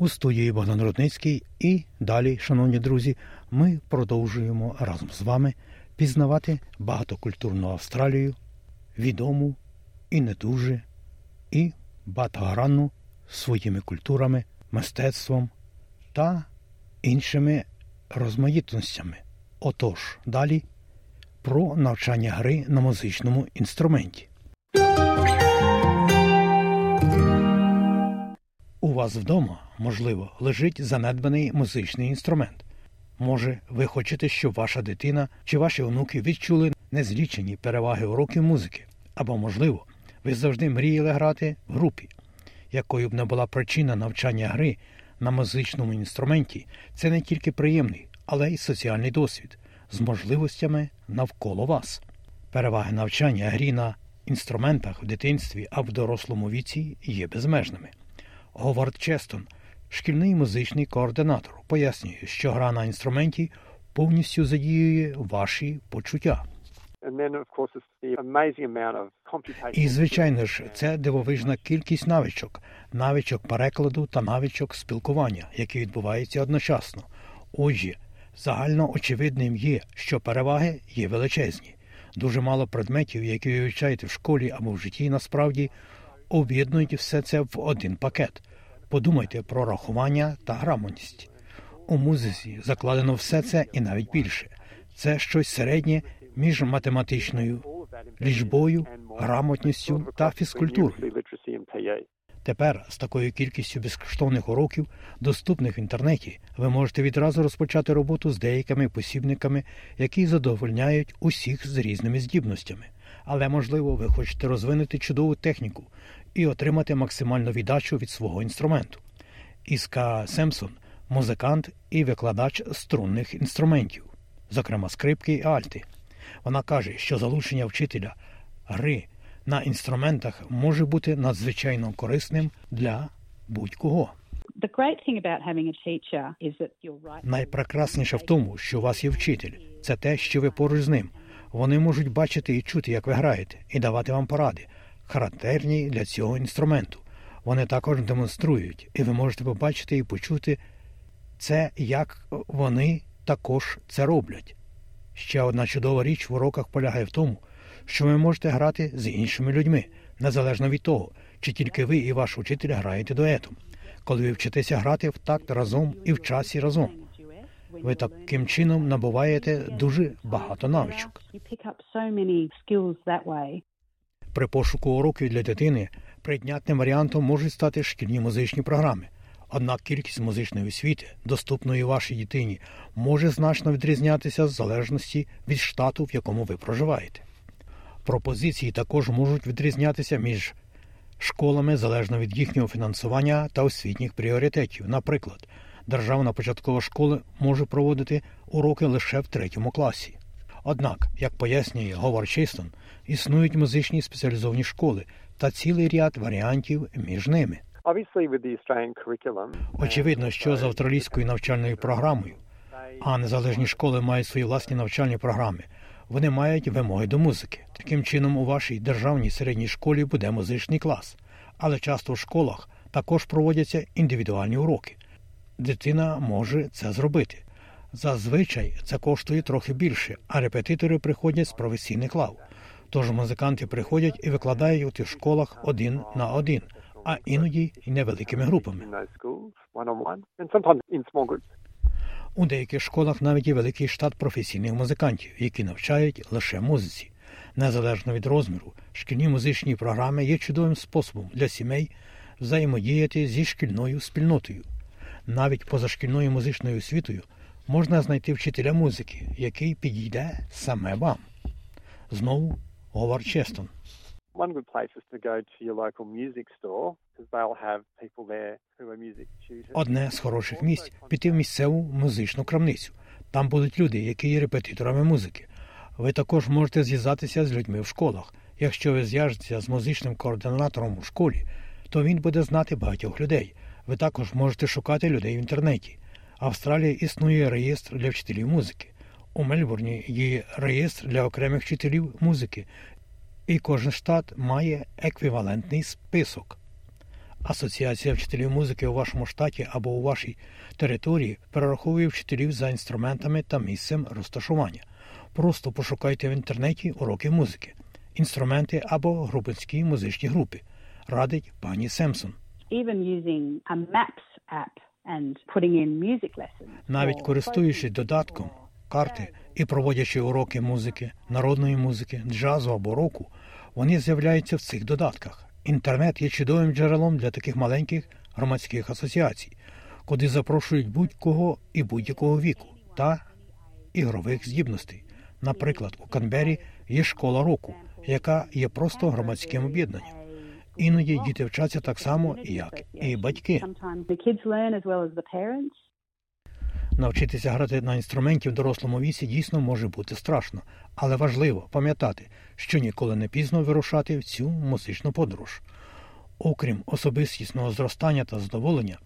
У студії Богдан Рудницький і далі, шановні друзі, ми продовжуємо разом з вами пізнавати багатокультурну Австралію, відому і не дуже, і багатогранну своїми культурами, мистецтвом та іншими розмаїтностями. Отож, далі про навчання гри на музичному інструменті. У вас вдома, можливо, лежить занедбаний музичний інструмент. Може, ви хочете, щоб ваша дитина чи ваші онуки відчули незлічені переваги уроків музики, або, можливо, ви завжди мріяли грати в групі, якою б не була причина навчання гри на музичному інструменті, це не тільки приємний, але й соціальний досвід з можливостями навколо вас. Переваги навчання грі на інструментах в дитинстві а в дорослому віці є безмежними. Говард Честон, шкільний музичний координатор, пояснює, що гра на інструменті повністю задіює ваші почуття. І, звичайно ж, це дивовижна кількість навичок, навичок перекладу та навичок спілкування, які відбуваються одночасно. Отже, загально очевидним є, що переваги є величезні. Дуже мало предметів, які ви вивчаєте в школі або в житті, насправді об'єднують все це в один пакет. Подумайте про рахування та грамотність. У музиці закладено все це і навіть більше. Це щось середнє між математичною лічбою, грамотністю та фізкультурою. Тепер з такою кількістю безкоштовних уроків, доступних в інтернеті, ви можете відразу розпочати роботу з деякими посібниками, які задовольняють усіх з різними здібностями. Але, можливо, ви хочете розвинути чудову техніку і отримати максимальну віддачу від свого інструменту. Іска Семсон музикант і викладач струнних інструментів, зокрема скрипки і альти. Вона каже, що залучення вчителя гри на інструментах може бути надзвичайно корисним для будь-кого. Найпрекрасніше в тому, що у вас є вчитель. Це те, що ви поруч з ним. Вони можуть бачити і чути, як ви граєте, і давати вам поради, характерні для цього інструменту. Вони також демонструють, і ви можете побачити і почути це, як вони також це роблять. Ще одна чудова річ в уроках полягає в тому, що ви можете грати з іншими людьми, незалежно від того, чи тільки ви і ваш учитель граєте дуетом. Коли ви вчитеся грати в такт разом і в часі разом. Ви таким чином набуваєте дуже багато навичок. При пошуку уроків для дитини прийнятним варіантом можуть стати шкільні музичні програми. Однак кількість музичної освіти, доступної вашій дитині, може значно відрізнятися в залежності від штату, в якому ви проживаєте. Пропозиції також можуть відрізнятися між школами залежно від їхнього фінансування та освітніх пріоритетів. Наприклад, державна початкова школа може проводити уроки лише в третьому класі. Однак, як пояснює Говард Чейстон, існують музичні спеціалізовані школи та цілий ряд варіантів між ними. Очевидно, що з австралійською навчальною програмою, а незалежні школи мають свої власні навчальні програми. Вони мають вимоги до музики. Таким чином, у вашій державній середній школі буде музичний клас, але часто в школах також проводяться індивідуальні уроки. Дитина може це зробити. Зазвичай це коштує трохи більше, а репетитори приходять з професійних лав. Тож музиканти приходять і викладають у школах один на один, а іноді й невеликими групами. У деяких школах навіть є великий штат професійних музикантів, які навчають лише музиці. Незалежно від розміру, шкільні музичні програми є чудовим способом для сімей взаємодіяти зі шкільною спільнотою. Навіть позашкільною музичною освітою можна знайти вчителя музики, який підійде саме вам. Знову Говард Честон. One good place is to go to your local music store because they'll have people there who are music tutors. Одне з хороших місць піти в місцеву музичну крамницю. Там будуть люди, які є репетиторами музики. Ви також можете зв'язатися з людьми в школах. Якщо ви зв'яжетеся з музичним координатором у школі, то він буде знати багатьох людей. Ви також можете шукати людей в інтернеті. Австралії існує реєстр для вчителів музики. У Мельбурні є реєстр для окремих вчителів музики, і кожен штат має еквівалентний список. Асоціація вчителів музики у вашому штаті або у вашій території перераховує вчителів за інструментами та місцем розташування. Просто пошукайте в інтернеті уроки музики, інструменти або групинські музичні групи. Радить пані Семсон. Even using a Maps app and putting in music lessons. Навіть користуючись додатком карти і проводячи уроки музики, народної музики, джазу або року, вони з'являються в цих додатках. Інтернет є чудовим джерелом для таких маленьких громадських асоціацій, куди запрошують будь-кого і будь-якого віку та ігрових здібностей. Наприклад, у Канбері є школа року, яка є просто громадським об'єднанням. Іноді діти вчаться так само, як і батьки. Навчитися грати на інструменті в дорослому віці дійсно може бути страшно, але важливо пам'ятати, що ніколи не пізно вирушати в цю музичну подорож. Окрім особистісного зростання та задоволення,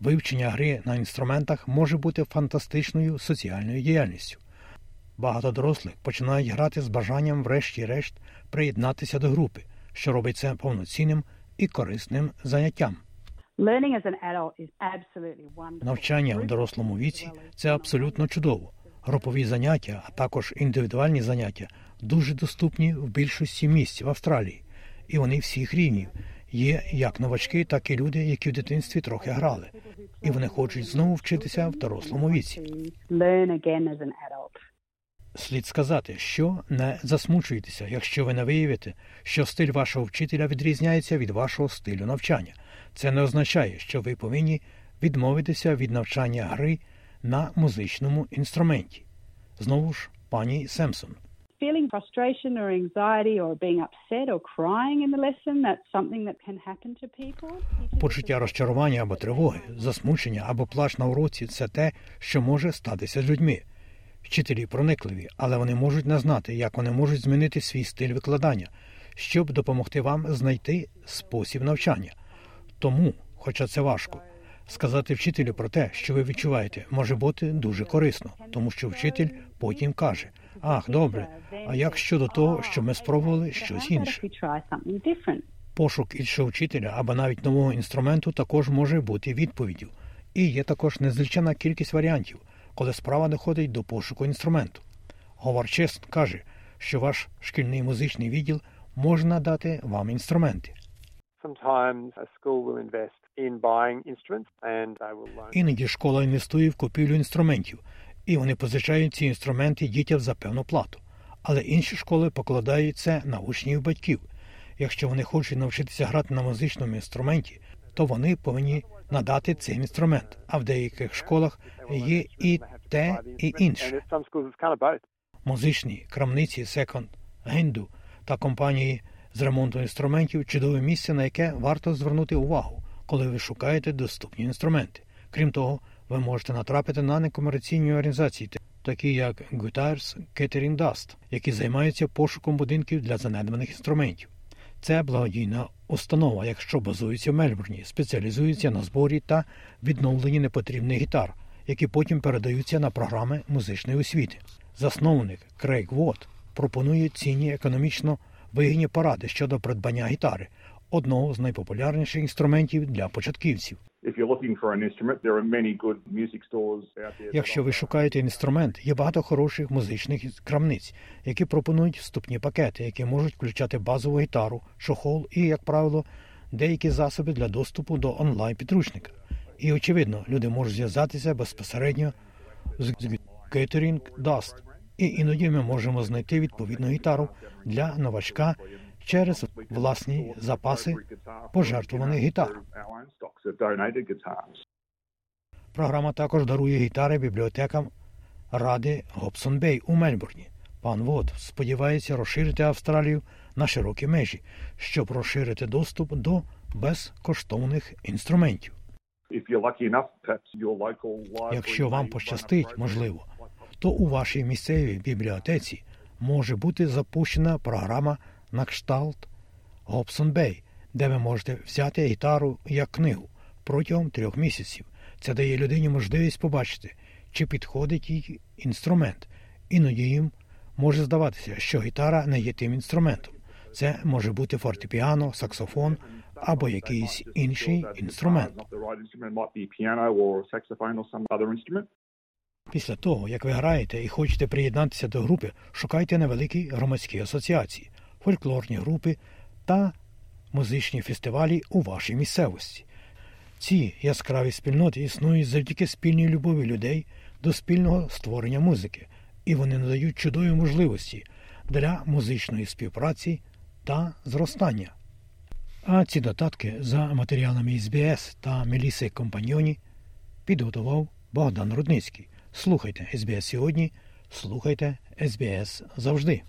вивчення гри на інструментах може бути фантастичною соціальною діяльністю. Багато дорослих починають грати з бажанням, врешті-решт, приєднатися до групи, що робить це повноцінним і корисним заняттям. Навчання в дорослому віці це абсолютно чудово. Групові заняття, а також індивідуальні заняття дуже доступні в більшості місць в Австралії, і вони всіх рівнів. Є як новачки, так і люди, які в дитинстві трохи грали, і вони хочуть знову вчитися в дорослому віці. Слід сказати, що не засмучуйтеся, якщо ви не виявите, що стиль вашого вчителя відрізняється від вашого стилю навчання. Це не означає, що ви повинні відмовитися від навчання гри на музичному інструменті. Знову ж, пані Семсон. Feeling frustration or anxiety or being upset or crying in the lesson, that's something that can happen to people. Почуття розчарування або тривоги, засмучення або плач на уроці це те, що може статися з людьми. Вчителі проникливі, але вони можуть не знати, як вони можуть змінити свій стиль викладання, щоб допомогти вам знайти спосіб навчання. Тому, хоча це важко, сказати вчителю про те, що ви відчуваєте, може бути дуже корисно, тому що вчитель потім каже: Ах, добре, а як щодо того, що ми спробували щось інше? Пошук іншого вчителя або навіть нового інструменту також може бути відповіддю. І є також незлічена кількість варіантів, коли справа доходить до пошуку інструменту. Говарчест каже, що ваш шкільний музичний відділ може надати вам інструменти. Іноді школа інвестує в купівлю інструментів, і вони позичають ці інструменти дітям за певну плату. Але інші школи покладають це на учнів батьків. Якщо вони хочуть навчитися грати на музичному інструменті, то вони повинні надати цей інструмент. А в деяких школах є і те, і інше. Музичні крамниці Second Генду та компанії з ремонту інструментів чудове місце, на яке варто звернути увагу, коли ви шукаєте доступні інструменти. Крім того, ви можете натрапити на некомерційні організації, такі як Guitars Catering Dust, які займаються пошуком будинків для занедбаних інструментів. Це благодійна установа, якщо базується в Мельбурні, спеціалізується на зборі та відновленні непотрібних гітар, які потім передаються на програми музичної освіти. Засновник Крейг Вот пропонує цінні економічно вигідні поради щодо придбання гітари, одного з найпопулярніших інструментів для початківців. Якщо ви шукаєте інструмент, є багато хороших музичних крамниць, які пропонують вступні пакети, які можуть включати базову гітару, чохол і, як правило, деякі засоби для доступу до онлайн-підручника. І очевидно, люди можуть зв'язатися безпосередньо з з Catering Dust. І іноді ми можемо знайти відповідну гітару для новачка через власні запаси пожертвованих гітар. Програма також дарує гітари бібліотекам Ради Гобсон Бей у Мельбурні. Пан Вод сподівається розширити Австралію на широкі межі, щоб розширити доступ до безкоштовних інструментів. Якщо вам пощастить, можливо, то у вашій місцевій бібліотеці може бути запущена програма на кшталт Гобсон Бей, де ви можете взяти гітару як книгу протягом трьох місяців. Це дає людині можливість побачити, чи підходить їй інструмент. Іноді їм може здаватися, що гітара не є тим інструментом. Це може бути фортепіано, саксофон, або якийсь інший інструмент. Після того, як ви граєте і хочете приєднатися до групи, шукайте невеликі громадські асоціації, фольклорні групи та музичні фестивалі у вашій місцевості. Ці яскраві спільноти існують завдяки спільній любові людей до спільного створення музики, і вони надають чудові можливості для музичної співпраці та зростання. А ці додатки за матеріалами СБС та Меліси Компаньйоні підготував Богдан Рудницький. Слухайте СБС сьогодні, слухайте СБС завжди.